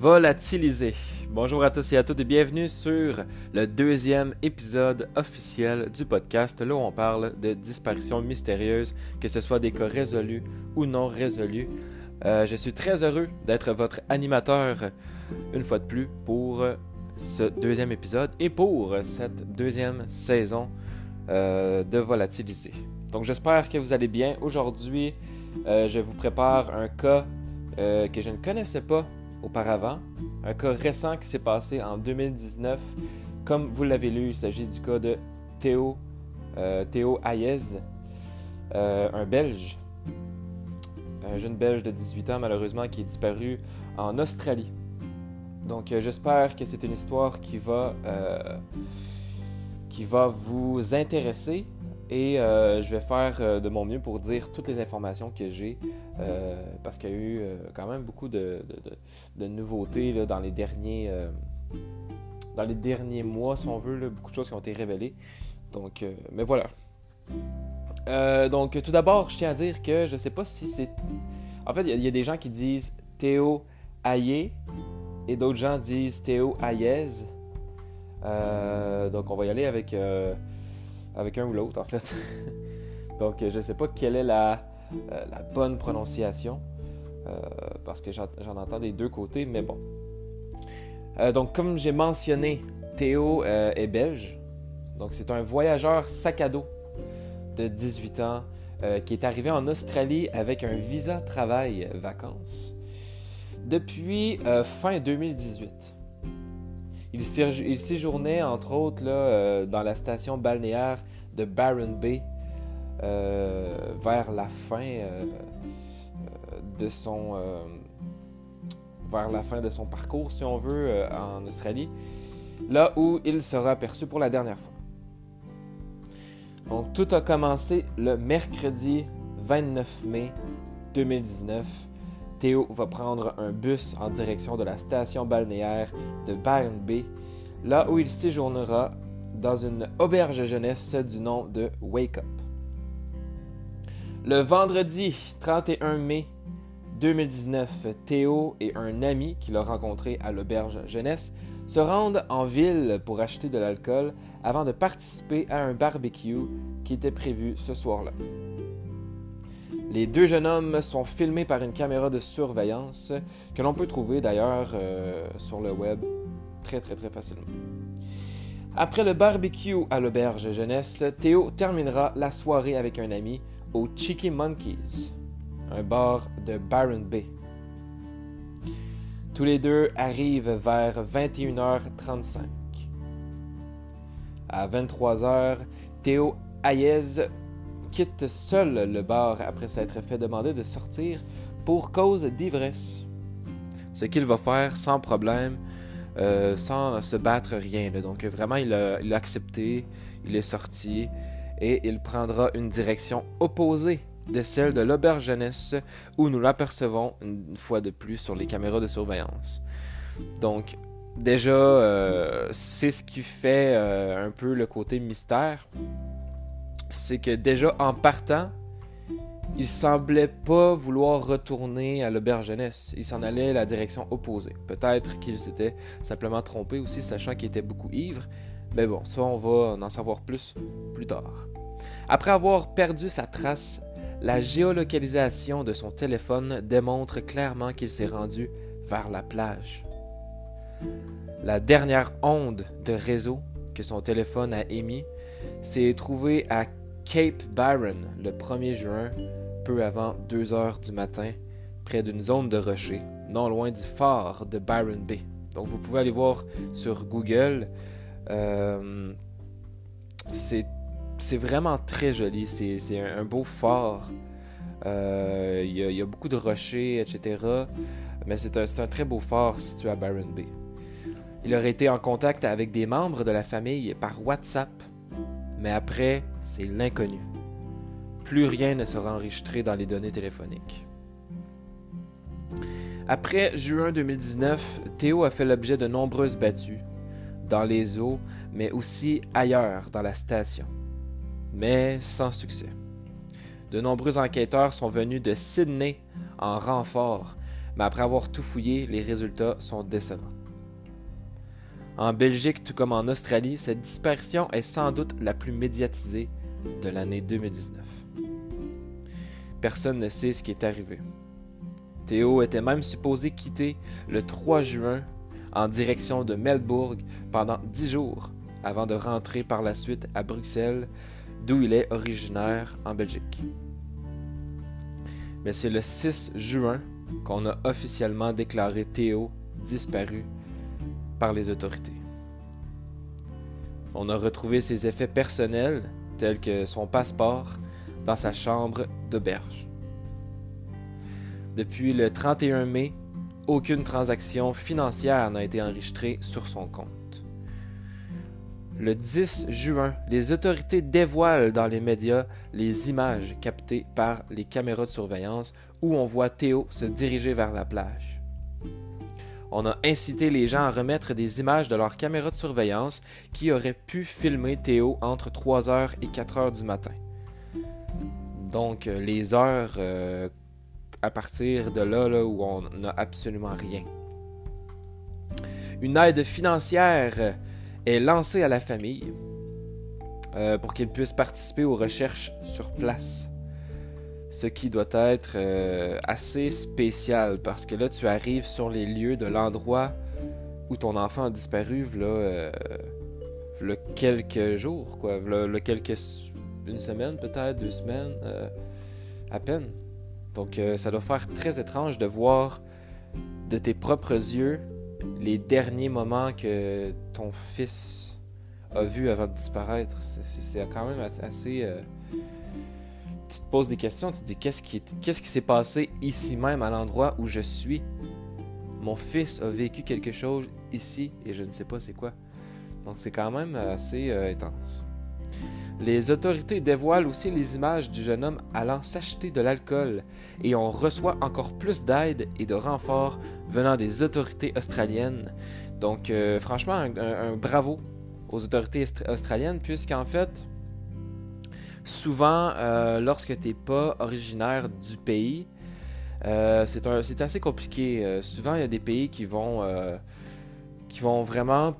Volatiliser. Bonjour à tous et à toutes et bienvenue sur le deuxième épisode officiel du podcast, là où on parle de disparitions mystérieuses, que ce soit des cas résolus ou non résolus. Euh, je suis très heureux d'être votre animateur une fois de plus pour ce deuxième épisode et pour cette deuxième saison euh, de Volatiliser. Donc j'espère que vous allez bien. Aujourd'hui, euh, je vous prépare un cas que je ne connaissais pas auparavant. Un cas récent qui s'est passé en 2019. Comme vous l'avez lu, il s'agit du cas de Théo, euh, Hayez, euh, un Belge, un jeune Belge de 18 ans malheureusement qui est disparu en Australie. Donc euh, j'espère que c'est une histoire qui va, qui va vous intéresser et euh, je vais faire euh, de mon mieux pour dire toutes les informations que j'ai, euh, parce qu'il y a eu quand même beaucoup de, nouveautés dans, les derniers, dans les derniers mois, si on veut, beaucoup de choses qui ont été révélées. Donc, mais voilà. donc, tout d'abord, je tiens à dire que je ne sais pas si c'est. En fait, il y, a des gens qui disent Théo Ayé et d'autres gens disent Théo Ayez. donc, on va y aller avec avec un ou l'autre en fait. Donc je ne sais pas quelle est la, euh, bonne prononciation, euh, parce que j'en entends des deux côtés, mais bon. Euh, donc comme j'ai mentionné, Théo est belge. Donc c'est un voyageur sac à dos de 18 ans qui est arrivé en Australie avec un visa travail vacances depuis fin 2018. Il, séjournait entre autres là, dans la station balnéaire de Byron Bay euh, vers la fin euh, de son euh, vers la fin de son parcours, si on veut, en Australie, là où il sera aperçu pour la dernière fois. Donc tout a commencé le mercredi 29 mai 2019. Théo va prendre un bus en direction de la station balnéaire de Bay, là où il séjournera dans une auberge jeunesse du nom de Wake Up. Le vendredi 31 mai 2019, Théo et un ami qu'il a rencontré à l'auberge jeunesse se rendent en ville pour acheter de l'alcool avant de participer à un barbecue qui était prévu ce soir-là. Les deux jeunes hommes sont filmés par une caméra de surveillance que l'on peut trouver d'ailleurs euh, sur le web très très très facilement. Après le barbecue à l'auberge jeunesse, Théo terminera la soirée avec un ami au Cheeky Monkeys, un bar de Byron Bay. Tous les deux arrivent vers 21h35. À 23h, Théo Hayez quitte seul le bar après s'être fait demander de sortir pour cause d'ivresse. Ce qu'il va faire sans problème euh, sans se battre rien. Donc vraiment, il a, accepté, il est sorti et il prendra une direction opposée de celle de l'auberge jeunesse où nous l'apercevons une fois de plus sur les caméras de surveillance. Donc déjà, euh, c'est ce qui fait euh, un peu le côté mystère. C'est que déjà en partant, il semblait pas vouloir retourner à l'auberge jeunesse. Il s'en allait la direction opposée. Peut-être qu'il s'était simplement trompé aussi, sachant qu'il était beaucoup ivre. Mais bon, ça, on va en savoir plus plus tard. Après avoir perdu sa trace, la géolocalisation de son téléphone démontre clairement qu'il s'est rendu vers la plage. La dernière onde de réseau que son téléphone a émis s'est trouvée à Cape Byron le 1er juin peu avant 2 heures du matin, près d'une zone de rochers, non loin du phare de Byron Bay. Donc vous pouvez aller voir sur Google. Euh, c'est vraiment très joli. C'est un, beau phare. Euh, il y, a beaucoup de rochers, etc. Mais c'est un, un, très beau phare situé à Byron Bay. Il aurait été en contact avec des membres de la famille par WhatsApp. Mais après, c'est l'inconnu plus rien ne sera enregistré dans les données téléphoniques. Après juin 2019, Théo a fait l'objet de nombreuses battues, dans les eaux, mais aussi ailleurs dans la station, mais sans succès. De nombreux enquêteurs sont venus de Sydney en renfort mais après avoir tout fouillé, les résultats sont décevants. En Belgique, tout comme en Australie, cette disparition est sans doute la plus médiatisée de l'année 2019. Personne ne sait ce qui est arrivé. Théo était même supposé quitter le 3 juin en direction de Melbourne pendant 10 jours avant de rentrer par la suite à Bruxelles, d'où il est originaire en Belgique. Mais c'est le 6 juin qu'on a officiellement déclaré Théo disparu par les autorités. On a retrouvé ses effets personnels, tels que son passeport, dans sa chambre d'auberge. Depuis le 31 mai, aucune transaction financière n'a été enregistrée sur son compte. Le 10 juin, les autorités dévoilent dans les médias les images captées par les caméras de surveillance où on voit Théo se diriger vers la plage. On a incité les gens à remettre des images de leurs caméras de surveillance qui auraient pu filmer Théo entre 3h et 4h du matin. Donc euh, les heures euh, à partir de là, où on n'a absolument rien. Une aide financière est lancée à la famille euh, pour qu'ils puissent participer aux recherches sur place. Ce qui doit être euh, assez spécial parce que là, tu arrives sur les lieux de l'endroit où ton enfant a disparu, là, euh, quelques jours, quoi, quelques, une semaine peut-être, deux semaines, à peine. Donc euh, ça doit faire très étrange de voir de tes propres yeux les derniers moments que ton fils a vu avant de disparaître. C'est quand même assez... Euh, tu te poses des questions, tu te dis qu'est-ce qui s'est passé ici même à l'endroit où je suis? Mon fils a vécu quelque chose ici et je ne sais pas c'est quoi. Donc c'est quand même assez euh, intense. Les autorités dévoilent aussi les images du jeune homme allant s'acheter de l'alcool et on reçoit encore plus d'aide et de renforts venant des autorités australiennes. Donc euh, franchement, un, bravo aux autorités australiennes puisqu'en fait, souvent, euh, lorsque tu n'es pas originaire du pays, euh, c'est assez compliqué. souvent, il y a des pays qui vont, qui vont vraiment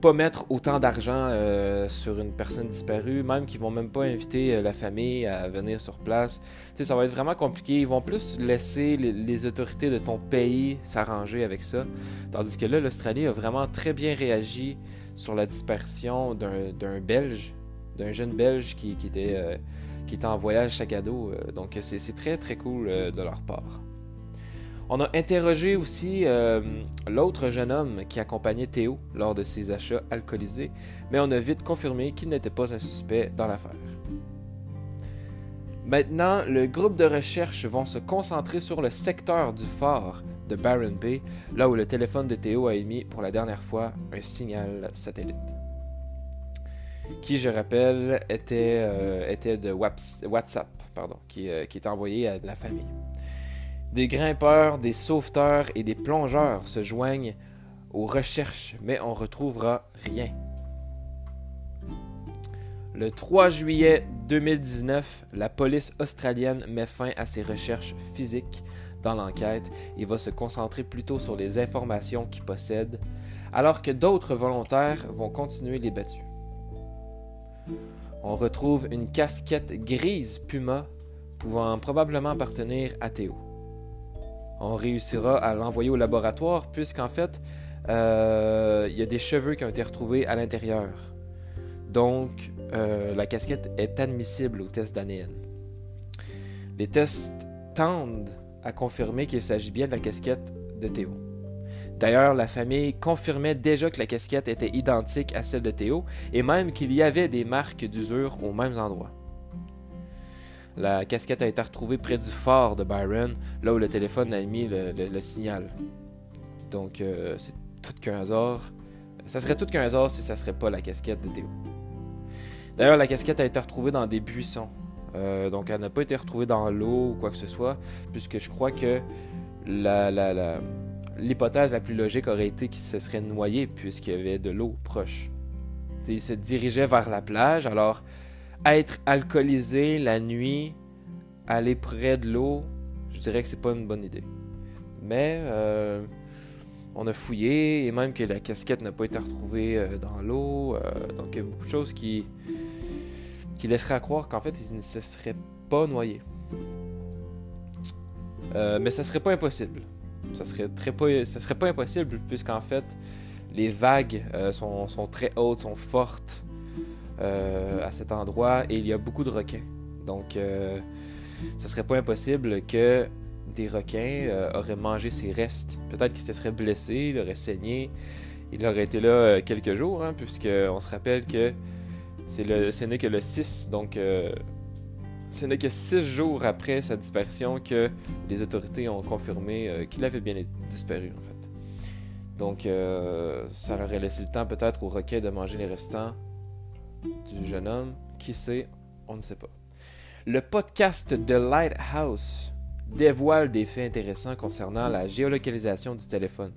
pas mettre autant d'argent euh, sur une personne disparue, même qu'ils vont même pas inviter euh, la famille à venir sur place. sais, ça va être vraiment compliqué. Ils vont plus laisser les, autorités de ton pays s'arranger avec ça. Tandis que là, l'Australie a vraiment très bien réagi sur la disparition d'un Belge, d'un jeune Belge qui, était, euh, était en voyage chaque ado. donc c'est très très cool de leur part. On a interrogé aussi euh, l'autre jeune homme qui accompagnait Théo lors de ses achats alcoolisés, mais on a vite confirmé qu'il n'était pas un suspect dans l'affaire. Maintenant, le groupe de recherche vont se concentrer sur le secteur du phare de Barron Bay, là où le téléphone de Théo a émis pour la dernière fois un signal satellite. Qui, je rappelle, était, euh, de WhatsApp, qui, euh, qui était envoyé à la famille. Des grimpeurs, des sauveteurs et des plongeurs se joignent aux recherches, mais on retrouvera rien. Le 3 juillet 2019, la police australienne met fin à ses recherches physiques dans l'enquête et va se concentrer plutôt sur les informations qu'il possède, alors que d'autres volontaires vont continuer les battues. On retrouve une casquette grise Puma pouvant probablement appartenir à Théo on réussira à l'envoyer au laboratoire, puisqu'en fait, euh, il y a des cheveux qui ont été retrouvés à l'intérieur. Donc, euh, la casquette est admissible au test d'ADN. Les tests tendent à confirmer qu'il s'agit bien de la casquette de Théo. D'ailleurs, la famille confirmait déjà que la casquette était identique à celle de Théo et même qu'il y avait des marques d'usure aux mêmes endroits. La casquette a été retrouvée près du phare de Byron, là où le téléphone a émis le, signal. Donc, euh, c'est tout qu'un hasard. Ça serait tout qu'un hasard si ça serait pas la casquette de Théo. D'ailleurs, la casquette a été retrouvée dans des buissons. Euh, donc, elle n'a pas été retrouvée dans l'eau ou quoi que ce soit, puisque je crois que l'hypothèse la, plus logique aurait été qu'il se serait noyé puisqu'il y avait de l'eau proche. il se dirigeait vers la plage, alors être alcoolisé la nuit, aller près de l'eau, je dirais que c'est pas une bonne idée. Mais on a fouillé et même que la casquette n'a pas été retrouvée dans l'eau. donc il y a beaucoup de choses qui, qui laisseraient croire qu'en fait il ne se serait pas noyé. mais ça serait pas impossible. Ça serait, très pas, ça serait pas impossible puisqu'en fait les vagues sont, sont, très hautes, sont fortes. Euh, à cet endroit et il y a beaucoup de requins. Donc, euh, ce serait pas impossible que des requins euh, auraient mangé ses restes. Peut-être qu'il se serait blessé, il aurait saigné, il aurait été là quelques jours, hein, puisqu'on se rappelle que c'est le, ce n'est que le 6, donc ce n'est que six jours après sa disparition que les autorités ont confirmé qu'il avait bien disparu, en fait. Donc, ça leur aurait laissé le temps peut-être aux requins de manger les restants du jeune homme. Qui sait? On ne sait pas. Le podcast The Lighthouse dévoile des faits intéressants concernant la géolocalisation du téléphone.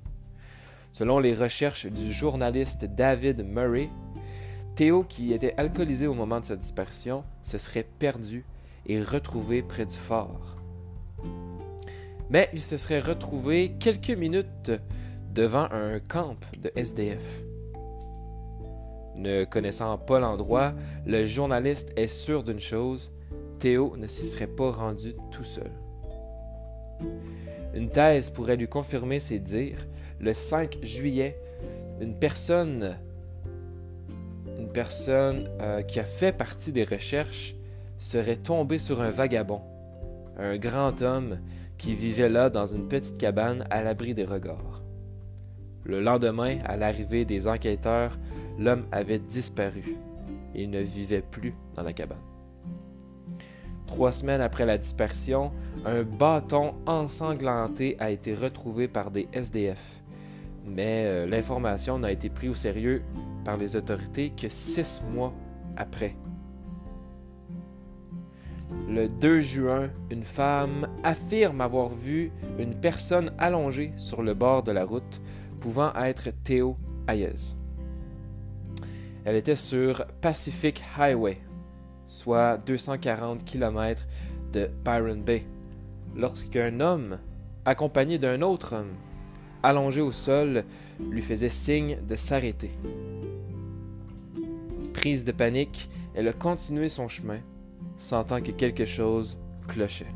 Selon les recherches du journaliste David Murray, Théo, qui était alcoolisé au moment de sa disparition, se serait perdu et retrouvé près du fort. Mais il se serait retrouvé quelques minutes devant un camp de SDF. Ne connaissant pas l'endroit, le journaliste est sûr d'une chose, Théo ne s'y serait pas rendu tout seul. Une thèse pourrait lui confirmer ses dires. Le 5 juillet, une personne, une personne euh, qui a fait partie des recherches serait tombée sur un vagabond, un grand homme qui vivait là dans une petite cabane à l'abri des regards. Le lendemain, à l'arrivée des enquêteurs, l'homme avait disparu il ne vivait plus dans la cabane. Trois semaines après la disparition, un bâton ensanglanté a été retrouvé par des SDF. Mais euh, l'information n'a été prise au sérieux par les autorités que six mois après. Le 2 juin, une femme affirme avoir vu une personne allongée sur le bord de la route, pouvant être Théo Hayez. Elle était sur Pacific Highway, soit 240 km de Byron Bay, lorsqu'un homme, accompagné d'un autre homme, allongé au sol, lui faisait signe de s'arrêter. Prise de panique, elle a continué son chemin, sentant que quelque chose clochait.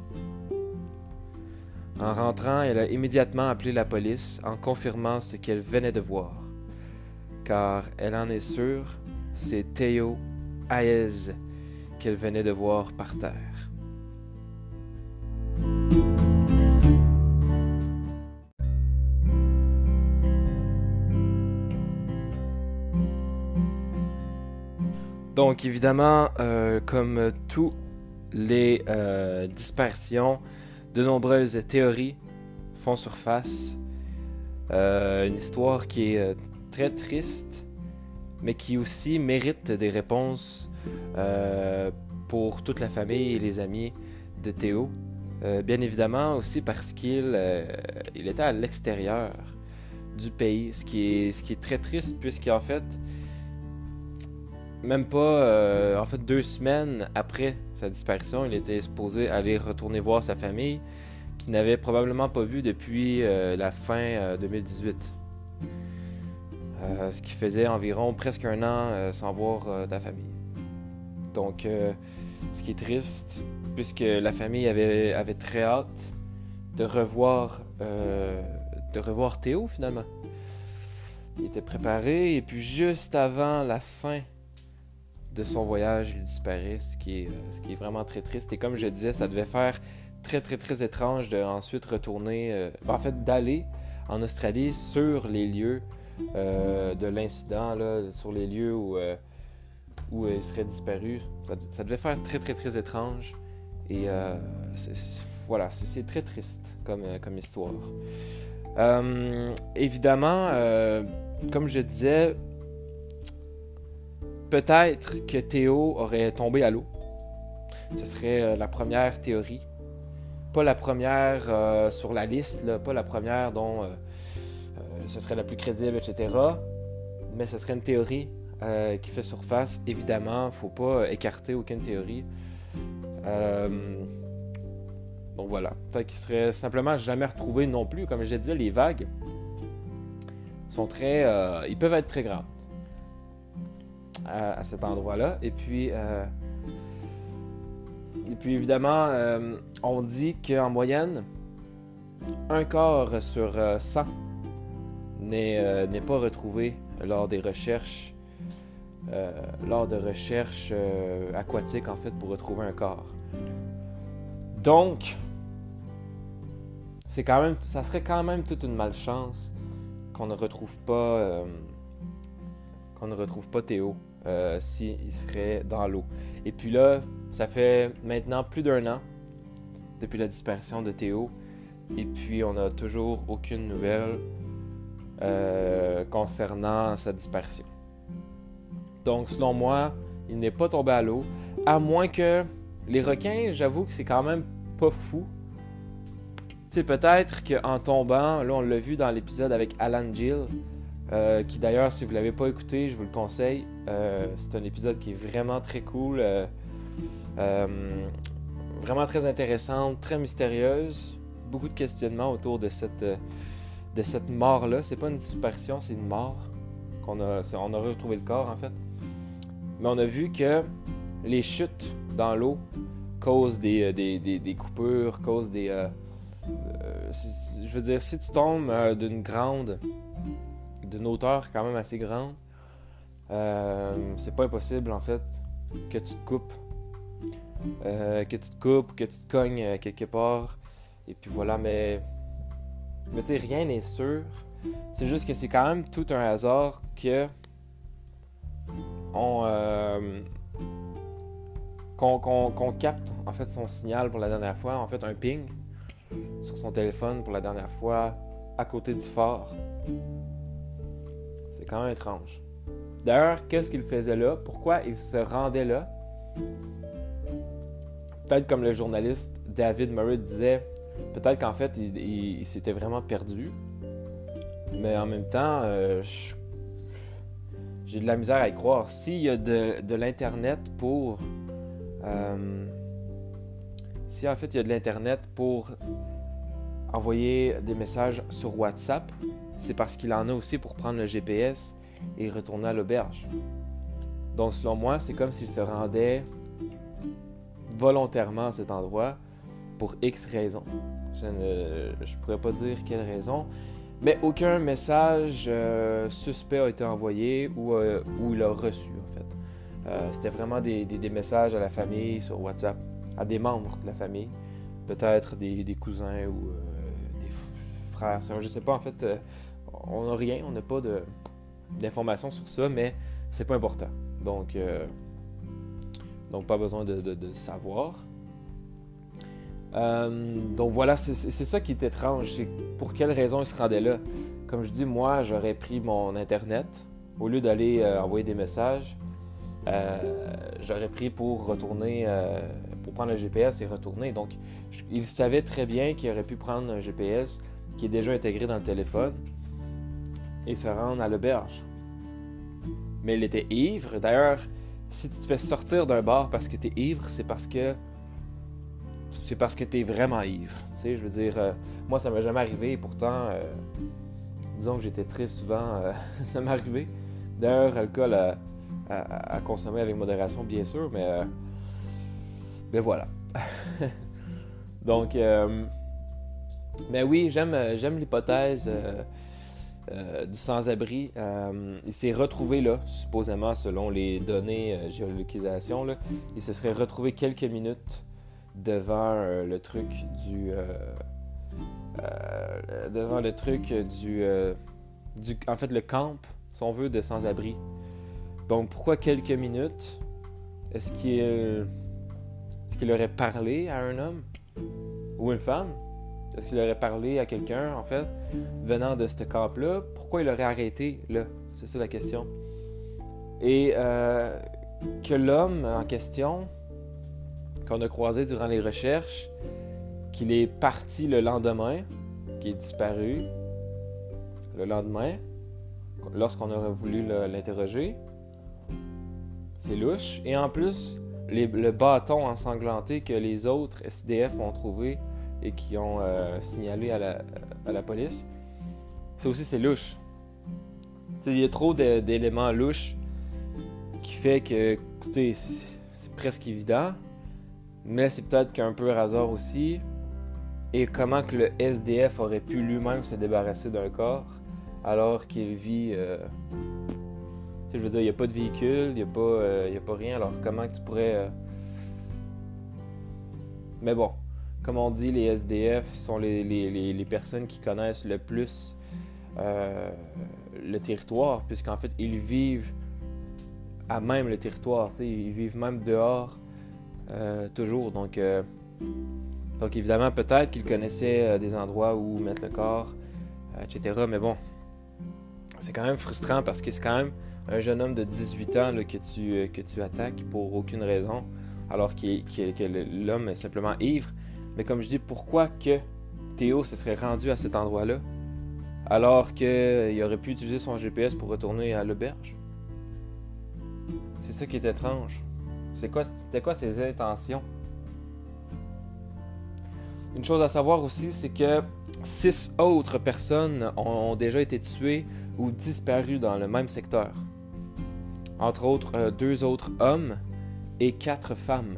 En rentrant, elle a immédiatement appelé la police en confirmant ce qu'elle venait de voir car elle en est sûre, c'est Théo Aez qu'elle venait de voir par terre. Donc évidemment, euh, comme toutes les euh, dispersions, de nombreuses théories font surface. Euh, une histoire qui est très triste, mais qui aussi mérite des réponses pour toute la famille et les amis de Théo. Bien évidemment aussi parce qu'il il était à l'extérieur du pays, ce qui est, ce qui est très triste puisqu'en fait, même pas, en fait, deux semaines après sa disparition, il était supposé aller retourner voir sa famille, qu'il n'avait probablement pas vu depuis la fin 2018. Euh, ce qui faisait environ presque un an euh, sans voir euh, ta famille. Donc, ce qui est triste, puisque la famille avait, très hâte de revoir Théo finalement. Il était préparé et puis juste avant la fin de son voyage, il disparaît, ce qui est, ce qui est vraiment très triste. Et comme je disais, ça devait faire très très très étrange de ensuite retourner, ben, en fait d'aller en Australie sur les lieux euh, de l'incident sur les lieux où, euh, il serait disparu. Ça, devait faire très très très étrange. Et euh, voilà, c'est très triste comme, comme histoire. évidemment, comme je disais, peut-être que Théo aurait tombé à l'eau. Ce serait la première théorie. Pas la première sur la liste, pas la première dont ce serait la plus crédible, etc. Mais ce serait une théorie euh, qui fait surface. Évidemment, faut pas écarter aucune théorie. Euh, donc voilà. Peut-être qu'il serait simplement jamais retrouvé non plus. Comme je disais, les vagues sont très. Euh, ils peuvent être très grandes à, cet endroit-là. Et puis. Euh, et puis évidemment, euh, on dit qu'en moyenne, un corps sur 100 n'est pas retrouvé lors des recherches, lors de recherches aquatiques en fait, pour retrouver un corps. Donc, c'est quand même, ça serait quand même toute une malchance qu'on ne retrouve pas, euh, qu'on ne retrouve pas Théo euh, s'il serait dans l'eau. Et puis là, ça fait maintenant plus d'un an depuis la disparition de Théo, et puis on n'a toujours aucune nouvelle euh, concernant sa disparition. Donc, selon moi, il n'est pas tombé à l'eau, à moins que les requins, j'avoue que c'est quand même pas fou tu sais, peut-être qu'en tombant, là on l'a vu dans l'épisode avec Alan Gill, euh, qui d'ailleurs, si vous l'avez pas écouté, je vous le conseille. Euh, c'est un épisode qui est vraiment très cool, euh, vraiment très intéressant, très mystérieuse. Beaucoup de questionnements autour de cette, de cette mort-là. C'est pas une disparition, c'est une mort. a, on a retrouvé le corps en fait. Mais on a vu que les chutes dans l'eau causent des, des, des coupures, causent des je veux dire, si tu tombes d'une grande, d'une hauteur quand même assez grande, euh, c'est pas impossible en fait que tu te coupes. que tu te coupes, que tu te cognes quelque part. Et puis voilà, mais. Mais tu sais, rien n'est sûr. C'est juste que c'est quand même tout un hasard que. On. qu'on capte en fait son signal pour la dernière fois, en fait un ping sur son téléphone pour la dernière fois à côté du phare. Quand même étrange. D'ailleurs, qu'est-ce qu'il faisait là? Pourquoi il se rendait là? Peut-être comme le journaliste David Murray disait, peut-être qu'en fait, il, s'était vraiment perdu. Mais en même temps, euh, j'ai de la misère à y croire. S'il y a de, l'Internet pour... Euh, si en fait il y a de l'Internet pour envoyer des messages sur WhatsApp, c'est parce qu'il en a aussi pour prendre le GPS et retourner à l'auberge. Donc selon moi, c'est comme s'il se rendait volontairement à cet endroit pour X raisons. Je ne pourrais pas dire quelle raison, mais aucun message euh, suspect a été envoyé ou, euh, il a reçu en fait. Euh, c'était vraiment des, messages à la famille sur WhatsApp à des membres de la famille, peut-être des, cousins ou des frères, je ne sais pas, en fait, on n'a rien, on n'a pas d'informations sur ça, mais c'est pas important. Donc, euh, donc pas besoin de, savoir. donc voilà, c'est ça qui est étrange, c'est pour quelle raison il se rendait là. Comme je dis, moi, j'aurais pris mon Internet, au lieu d'aller envoyer des messages, j'aurais pris pour retourner pour prendre le GPS et retourner. Donc, il savait très bien qu'il aurait pu prendre un GPS qui est déjà intégré dans le téléphone et se rendre à l'auberge. Mais il était ivre. D'ailleurs, si tu te fais sortir d'un bar parce que tu es ivre, c'est parce que c'est parce que tu es vraiment ivre. Tu sais, je veux dire, euh, moi, ça m'est jamais arrivé pourtant, euh, disons que j'étais très souvent, euh, ça m'est arrivé. D'ailleurs, alcool à, à, consommer avec modération, bien sûr, mais ben voilà. Donc, mais oui, j'aime, j'aime l'hypothèse euh, euh, du sans-abri. il s'est retrouvé là, supposément selon les données là, il se serait retrouvé quelques minutes devant le truc du, devant le truc du, en fait le camp, si on veut, de sans-abri. Donc pourquoi quelques minutes? Est-ce qu'il est est-ce qu'il aurait parlé à un homme ou une femme? Est-ce qu'il aurait parlé à quelqu'un, en fait, venant de ce camp-là? Pourquoi il aurait arrêté là? C'est ça la question. Et euh, que l'homme en question, qu'on a croisé durant les recherches, qu'il est parti le lendemain, qu'il est disparu le lendemain, lorsqu'on aurait voulu l'interroger, c'est louche. Et en plus, le bâton ensanglanté que les autres SDF ont trouvé et qui ont signalé à la, à la police. Ça aussi, c'est louche. Il y a trop d'éléments louches qui fait que, écoutez, c'est presque évident, mais c'est peut-être qu'un peu hasard aussi. Et comment que le SDF aurait pu lui-même se débarrasser d'un corps alors qu'il vit. Euh, je veux dire, il n'y a pas de véhicule, il n'y a, pas, euh, a pas rien. Alors comment tu pourrais. Euh, mais bon, comme on dit, les SDF sont les, les personnes qui connaissent le plus le territoire, puisqu'en fait, ils vivent à même le territoire. Ils vivent même dehors, toujours. Donc, donc évidemment, peut-être qu'ils connaissaient des endroits où mettre le corps, etc. Mais bon, c'est quand même frustrant parce que c'est quand même un jeune homme de 18 ans que, tu, euh, que tu attaques pour aucune raison, alors que l'homme est simplement ivre. Mais comme je dis, pourquoi que Théo se serait rendu à cet endroit-là alors qu'il aurait pu utiliser son GPS pour retourner à l'auberge? C'est ça qui est étrange. C'est quoi, c'était quoi ses intentions? Une chose à savoir aussi, c'est que six autres personnes ont déjà été tuées ou disparu dans le même secteur. Entre autres, euh, deux autres hommes et quatre femmes.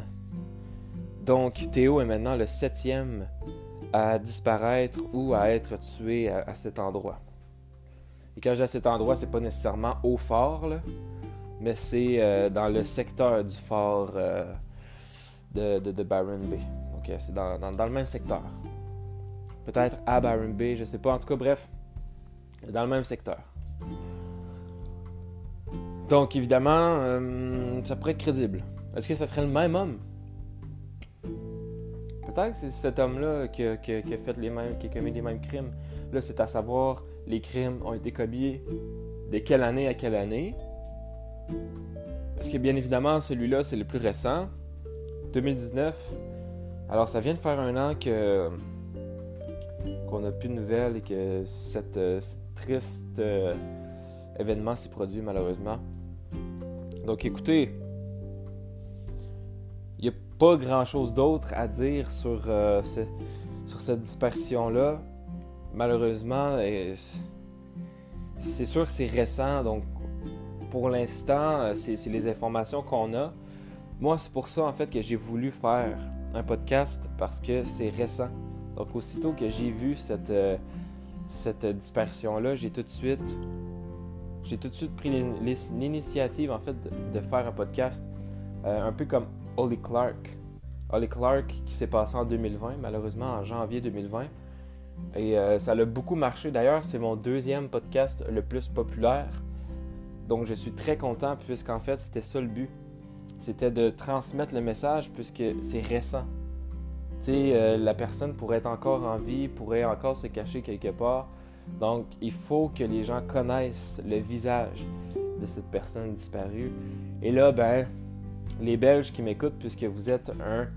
Donc Théo est maintenant le septième à disparaître ou à être tué à, cet endroit. Et quand j'ai à cet endroit, c'est pas nécessairement au fort, mais c'est euh, dans le secteur du fort euh, de, de, Byron Bay. Donc c'est dans, le même secteur. Peut-être à Byron Bay, je sais pas. En tout cas, bref, dans le même secteur. Donc, évidemment, euh, ça pourrait être crédible. Est-ce que ça serait le même homme? C'est cet homme-là qui, a, fait les mêmes, qui a commis les mêmes crimes. Là, c'est à savoir, les crimes ont été commis de quelle année à quelle année. Parce que bien évidemment, celui-là, c'est le plus récent, 2019. Alors, ça vient de faire un an que qu'on n'a plus de nouvelles et que cette, euh, triste euh, événement s'y produit malheureusement. Donc écoutez, pas grand-chose d'autre à dire sur, euh, sur cette disparition-là. Malheureusement, c'est sûr que c'est récent, donc pour l'instant, euh, c'est les informations qu'on a. Moi, c'est pour ça en fait que j'ai voulu faire un podcast parce que c'est récent. Donc aussitôt que j'ai vu cette, cette disparition-là, j'ai tout de suite j'ai tout de suite pris l'initiative en fait de, faire un podcast euh, un peu comme Holly Clark. Holly Clark qui s'est passé en 2020, malheureusement en janvier 2020. Et euh, ça a beaucoup marché. D'ailleurs, c'est mon deuxième podcast le plus populaire. Donc je suis très content puisqu'en fait c'était ça le but. C'était de transmettre le message puisque c'est récent. Tu sais, euh, la personne pourrait être encore en vie, pourrait encore se cacher quelque part. Donc, il faut que les gens connaissent le visage de cette personne disparue. Et là, ben, les Belges qui m'écoutent, puisque vous êtes un,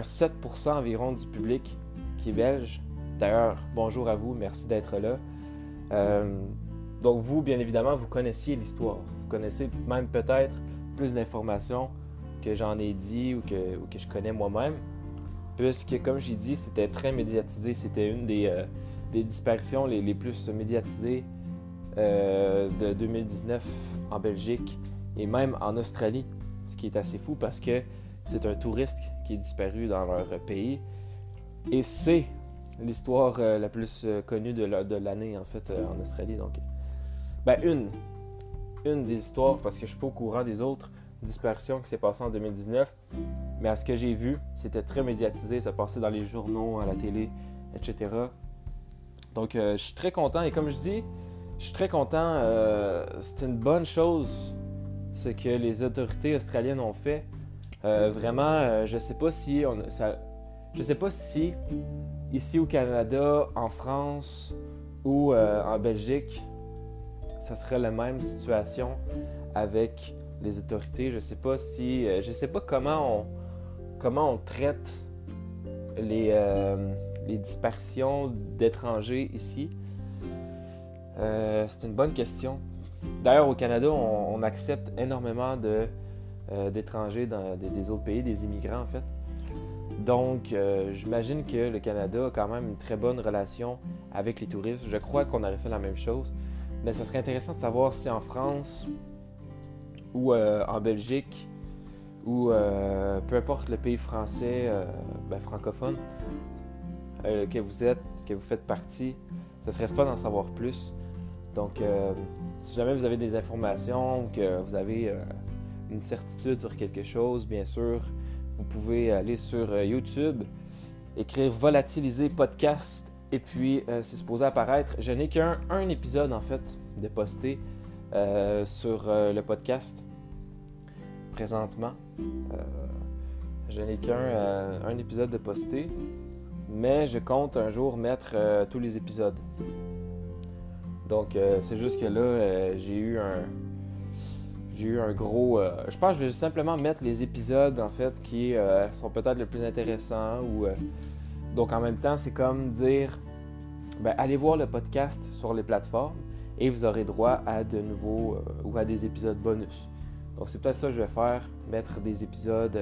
7% environ du public qui est belge. D'ailleurs, bonjour à vous, merci d'être là. Euh, donc, vous, bien évidemment, vous connaissiez l'histoire. Vous connaissez même peut-être plus d'informations que j'en ai dit ou que, que je connais moi-même. Puisque, comme j'ai dit, c'était très médiatisé. C'était une des. Euh, des disparitions les, plus médiatisées euh, de 2019 en Belgique et même en Australie, ce qui est assez fou parce que c'est un touriste qui est disparu dans leur pays et c'est l'histoire euh, la plus euh, connue de l'année en fait en Australie. Donc, ben une, une des histoires parce que je suis pas au courant des autres disparitions qui s'est passées en 2019, mais à ce que j'ai vu, c'était très médiatisé, ça passait dans les journaux, à la télé, etc. Donc, euh, je suis très content. Et comme je dis, je suis très content. Euh, c'est une bonne chose ce que les autorités australiennes ont fait. Euh, vraiment, je sais pas si on, ça, sais pas si ici au Canada, en France ou en Belgique, ça serait la même situation avec les autorités. Je sais pas si, je sais pas comment on, comment on traite les les disparitions d'étrangers ici? Euh, c'est une bonne question. D'ailleurs, au Canada, on, accepte énormément euh, d'étrangers des, autres pays, des immigrants en fait. Donc, euh, j'imagine que le Canada a quand même une très bonne relation avec les touristes. Je crois qu'on aurait fait la même chose. Mais ça serait intéressant de savoir si en France ou euh, en Belgique ou peu importe le pays français, ben, francophone, que vous êtes, que vous faites partie, ça serait fun d'en savoir plus. Donc, si jamais vous avez des informations, que vous avez une certitude sur quelque chose, bien sûr, vous pouvez aller sur euh, YouTube, écrire Volatiliser podcast, et puis euh, c'est supposé apparaître. Je n'ai qu'un un épisode en fait de euh, sur le podcast présentement. je n'ai qu'un un épisode de poster, mais je compte un jour mettre tous les épisodes. Donc c'est juste que là, j'ai eu un, j'ai eu un gros. Euh, je pense que je vais simplement mettre les épisodes en fait qui euh, sont peut-être les plus intéressants ou. Euh, donc en même temps, c'est comme dire ben, allez voir le podcast sur les plateformes et vous aurez droit à de nouveaux ou à des épisodes bonus. Donc c'est peut-être ça que je vais faire, mettre des épisodes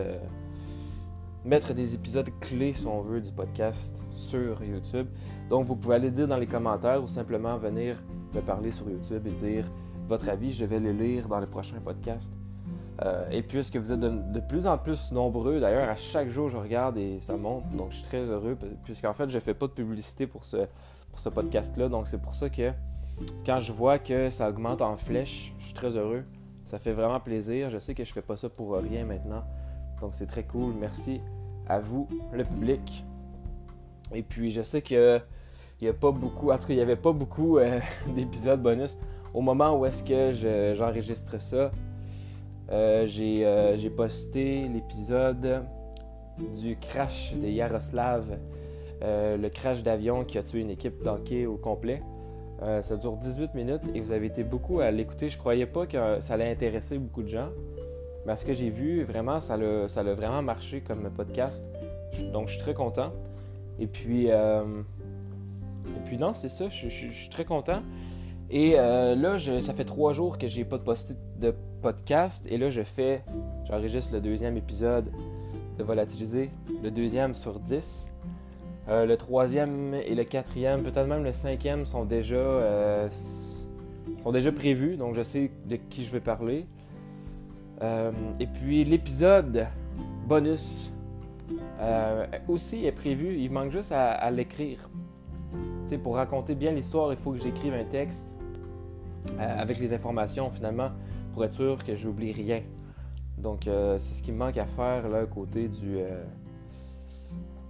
mettre des épisodes clés si on veut du podcast sur YouTube. Donc vous pouvez aller dire dans les commentaires ou simplement venir me parler sur YouTube et dire votre avis, je vais le lire dans le prochain podcast. Euh, et puisque vous êtes de, plus en plus nombreux, d'ailleurs, à chaque jour, je regarde et ça monte. Donc, je suis très heureux, puisqu'en fait, je ne fais pas de publicité pour ce, pour ce podcast-là. Donc, c'est pour ça que quand je vois que ça augmente en flèche, je suis très heureux. Ça fait vraiment plaisir. Je sais que je ne fais pas ça pour rien maintenant. Donc, c'est très cool. Merci à vous, le public. Et puis, je sais que il n'y a pas beaucoup, en tout cas, il n'y avait pas beaucoup euh, d'épisodes bonus au moment où est-ce que j'enregistre ça, euh, euh, j'ai posté l'épisode du crash de Yaroslav, le crash d'avion qui a tué une équipe d'hockey au complet. ça dure 18 minutes et vous avez été beaucoup à l'écouter. Je croyais pas que ça allait intéresser beaucoup de gens. Mais à ce que j'ai vu, vraiment, ça a, vraiment marché comme podcast. Donc, je suis très content. Et puis, et puis non, c'est ça, je, suis très content. Et euh, là, ça fait trois jours que j'ai pas de de podcast. Et là, je fais, j'enregistre le deuxième épisode de Volatiliser, le deuxième sur dix. Euh, le troisième et le quatrième, peut-être même le cinquième, sont déjà, euh, sont déjà prévus. Donc, je sais de qui je vais parler. Et puis, l'épisode bonus aussi est prévu. Il manque juste à, l'écrire. Pour raconter bien l'histoire, il faut que j'écrive un texte euh, avec les informations finalement pour être sûr que j'oublie rien. Donc euh, c'est ce qui me manque à faire là côté du euh,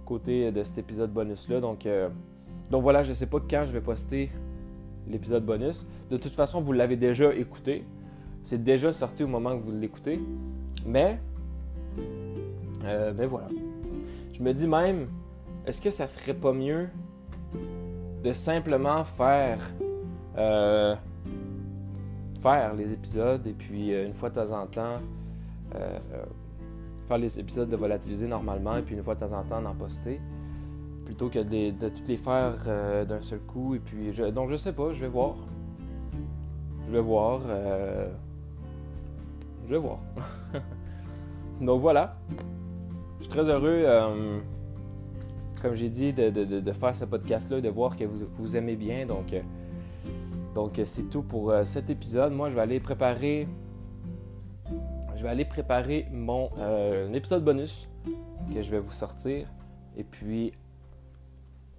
côté de cet épisode bonus là. Donc donc voilà, je sais pas quand je vais poster l'épisode bonus. De toute façon, vous l'avez déjà écouté. C'est déjà sorti au moment que vous l'écoutez. Mais mais voilà. Je me dis même, est-ce que ça serait pas mieux de simplement faire faire les épisodes et puis euh, une fois de temps en temps euh, faire les épisodes de volatiliser normalement et puis une fois de temps en temps en poster plutôt que de, toutes les faire euh, d'un seul coup et puis je, donc je sais pas je vais voir je vais voir je vais voir donc voilà je suis très heureux comme j'ai dit de, faire ce podcast là de voir que vous, vous aimez bien donc donc euh, c'est tout pour euh, cet épisode. Moi, je vais aller préparer. Je vais aller préparer mon euh, épisode bonus que je vais vous sortir. Et puis,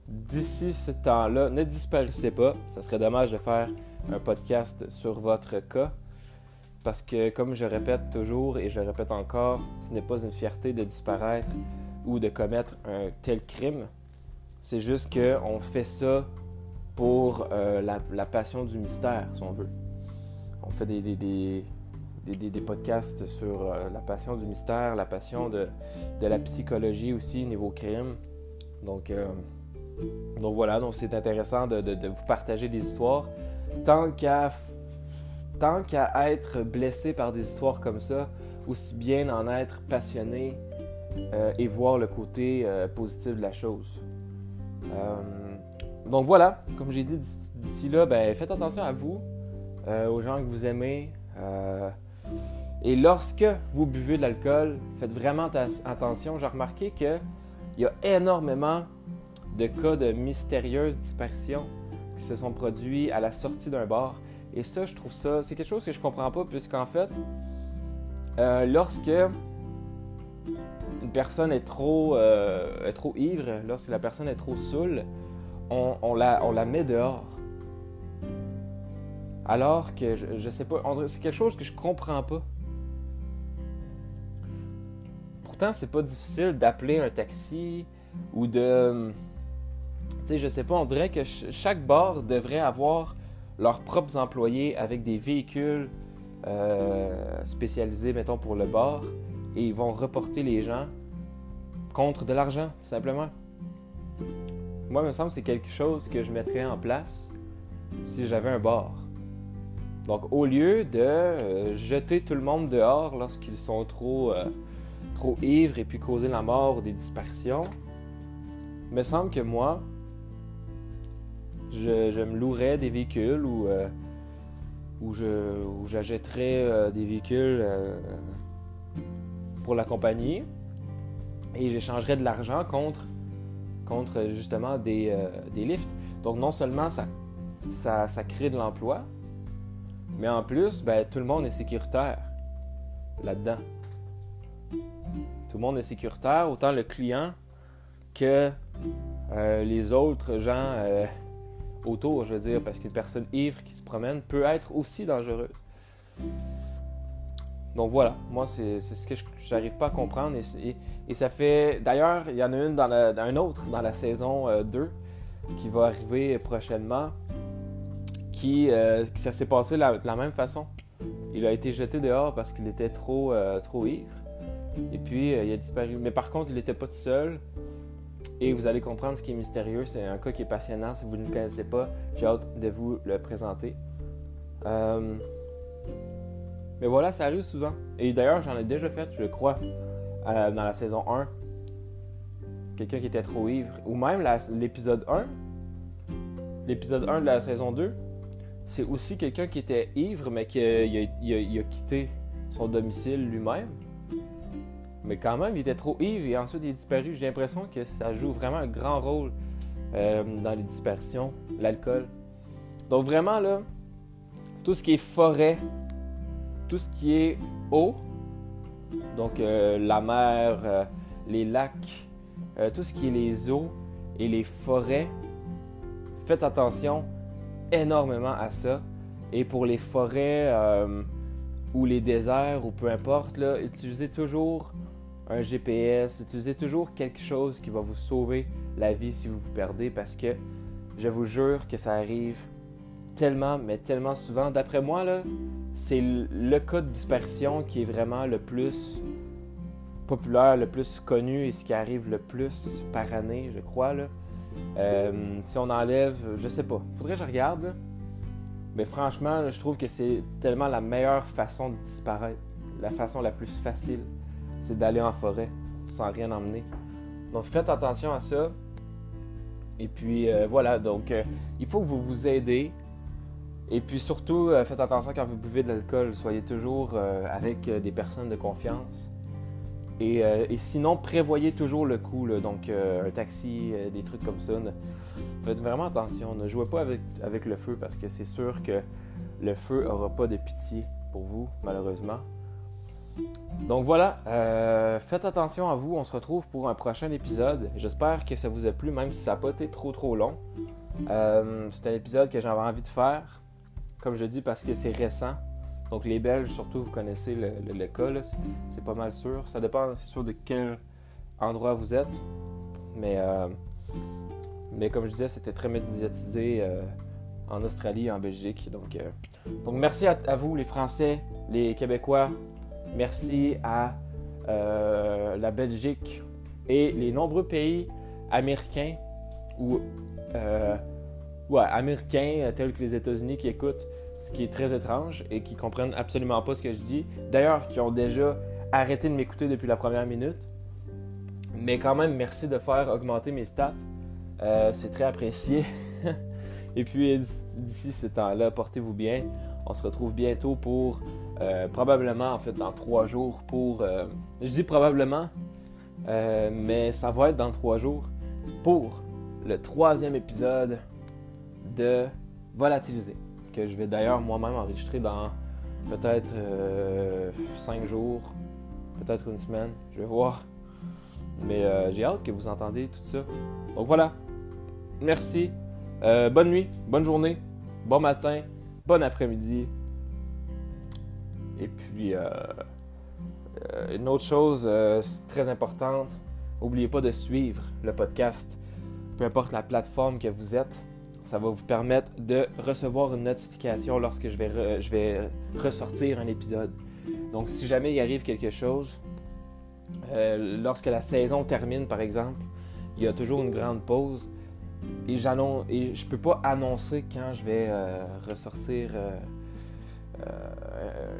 d'ici ce temps-là, ne disparaissez pas. Ça serait dommage de faire un podcast sur votre cas. Parce que, comme je répète toujours et je répète encore, ce n'est pas une fierté de disparaître ou de commettre un tel crime. C'est juste qu'on fait ça pour euh, la, passion du mystère, si on veut. On fait des, des, podcasts sur euh, la passion du mystère, la passion de, la psychologie aussi, niveau crime. Donc, euh, donc voilà, donc c'est intéressant de, vous partager des histoires. Tant qu'à tant qu'à être blessé par des histoires comme ça, aussi bien en être passionné et voir le côté positif de la chose. Donc voilà, comme j'ai dit d'ici là, ben, faites attention à vous, euh, aux gens que vous aimez. Euh, et lorsque vous buvez de l'alcool, faites vraiment attention. J'ai remarqué que il y a énormément de cas de mystérieuses disparitions qui se sont produits à la sortie d'un bar. Et ça, je trouve ça, c'est quelque chose que je comprends pas, puisqu'en fait, euh, lorsque une personne est trop, euh, trop ivre, lorsque la personne est trop saoule, on, la, on la met dehors. Alors que, je, je sais pas, c'est quelque chose que je comprends pas. Pourtant, c'est pas difficile d'appeler un taxi ou de. Tu sais, je sais pas, on dirait que chaque bar devrait avoir leurs propres employés avec des véhicules euh, spécialisés, mettons, pour le bar, et ils vont reporter les gens contre de l'argent, tout simplement. Moi, il me semble que c'est quelque chose que je mettrais en place si j'avais un bar. Donc, au lieu de euh, jeter tout le monde dehors lorsqu'ils sont trop, euh, trop ivres et puis causer la mort ou des disparitions, il me semble que moi, je, me louerais des véhicules ou, euh, ou, j'achèterais des véhicules pour la compagnie et j'échangerais de l'argent contre, contre justement des, des lifts. Donc non seulement ça, ça, ça crée de l'emploi, mais en plus, ben, tout le monde est sécuritaire là-dedans. Tout le monde est sécuritaire, autant le client que euh, les autres gens euh, autour, je veux dire, parce qu'une personne ivre qui se promène peut être aussi dangereuse. Donc voilà, moi c'est ce que je n'arrive pas à comprendre. Et, ça fait. D'ailleurs, il y en a une dans un autre dans la saison 2 euh, qui va arriver prochainement euh, qui, ça s'est passé de la, même façon. Il a été jeté dehors parce qu'il était trop, euh, trop ivre. Et puis, euh, il a disparu. Mais par contre, il n'était pas tout seul. Et vous allez comprendre ce qui est mystérieux. C'est un cas qui est passionnant. Si vous ne le connaissez pas, j'ai hâte de vous le présenter. Mais voilà, ça arrive souvent. Et d'ailleurs, j'en ai déjà fait, je crois, dans la saison 1. Quelqu'un qui était trop ivre. Ou même l'épisode 1. L'épisode 1 de la saison 2 c'est aussi quelqu'un qui était ivre, mais qui il a, quitté son domicile lui-même. Mais quand même, il était trop ivre et ensuite il est disparu. J'ai l'impression que ça joue vraiment un grand rôle euh, dans les dispersions, l'alcool. Donc vraiment là, tout ce qui est forêt, tout ce qui est eau, donc euh, la mer, euh, les lacs, tout ce qui est les eaux et les forêts, faites attention énormément à ça. Et pour les forêts ou les déserts ou peu importe, là, utilisez toujours un GPS, utilisez toujours quelque chose qui va vous sauver la vie si vous vous perdez parce que je vous jure que ça arrive tellement, mais tellement souvent. D'après moi, c'est le cas de dispersion qui est vraiment le plus populaire, le plus connu et ce qui arrive le plus par année, je crois. Euh, si on enlève, je sais pas, faudrait que je regarde. Mais franchement, je trouve que c'est tellement la meilleure façon de disparaître. La façon la plus facile, c'est d'aller en forêt sans rien emmener. Donc faites attention à ça. Et puis euh, voilà, donc euh, il faut que vous vous aidez. Et puis surtout, faites attention quand vous buvez de l'alcool. Soyez toujours avec des personnes de confiance. Euh, et, sinon, prévoyez toujours le coup, donc euh, un taxi, euh, des trucs comme ça. faites vraiment attention, ne jouez pas avec, avec le feu parce que c'est sûr que le feu n'aura pas de pitié pour vous, malheureusement. Donc voilà, faites attention à vous, on se retrouve pour un prochain épisode. J'espère que ça vous a plu, même si ça n'a pas été trop trop long. c'est un épisode que j'avais envie de faire, comme je dis, parce que c'est récent. Donc les Belges, surtout, vous connaissez le, cas, c'est pas mal sûr. Ça dépend, c'est sûr, de quel endroit vous êtes. Mais, euh, comme je disais, c'était très médiatisé euh, en Australie et en Belgique. Euh, donc merci à, vous, les Français, les Québécois. Merci à la Belgique et les nombreux pays américains ou ouais, américains tels que les États-Unis qui écoutent ce qui est très étrange et qui comprennent absolument pas ce que je dis. D'ailleurs, qui ont déjà arrêté de m'écouter depuis la première minute. Mais quand même, merci de faire augmenter mes stats. Euh, c'est très apprécié. et puis, d'ici ce temps-là, portez-vous bien. On se retrouve bientôt pour, euh, probablement, en fait, dans trois jours, pour... Euh, je dis probablement, Euh, mais ça va être dans trois jours pour le troisième épisode de Volatiliser, que je vais d'ailleurs moi-même enregistrer dans peut-être cinq jours, peut-être une semaine, je vais voir. Mais j'ai hâte que vous entendez tout ça. Donc voilà, merci, bonne nuit, bonne journée, bon matin, bon après-midi. Et puis, une autre chose très importante, n'oubliez pas de suivre le podcast peu importe la plateforme que vous êtes. Ça va vous permettre de recevoir une notification lorsque je vais, ressortir un épisode. Donc, si jamais il arrive quelque chose, euh, lorsque la saison termine, par exemple, il y a toujours une grande pause. Et, et je peux pas annoncer quand je vais euh, ressortir euh,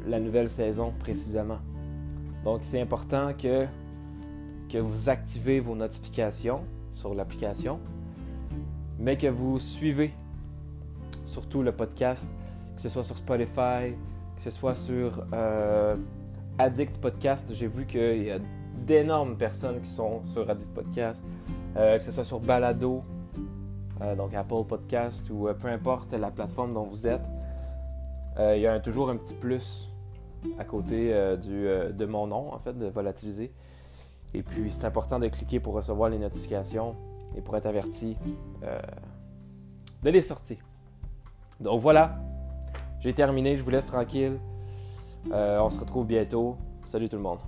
la nouvelle saison précisément. Donc, c'est important que, que vous activez vos notifications sur l'application, mais que vous suivez surtout le podcast, que ce soit sur Spotify, que ce soit sur euh, Addict Podcast. J'ai vu qu'il y a d'énormes personnes qui sont sur Addict Podcast, euh, que ce soit sur Balado, euh, donc Apple Podcast ou peu importe la plateforme dont vous êtes. il y a toujours un petit plus à côté du, de mon nom, en fait, de volatiliser. Et puis, c'est important de cliquer pour recevoir les notifications et pour être averti euh, de les sorties. Donc voilà, j'ai terminé, je vous laisse tranquille. Euh, on se retrouve bientôt. Salut tout le monde.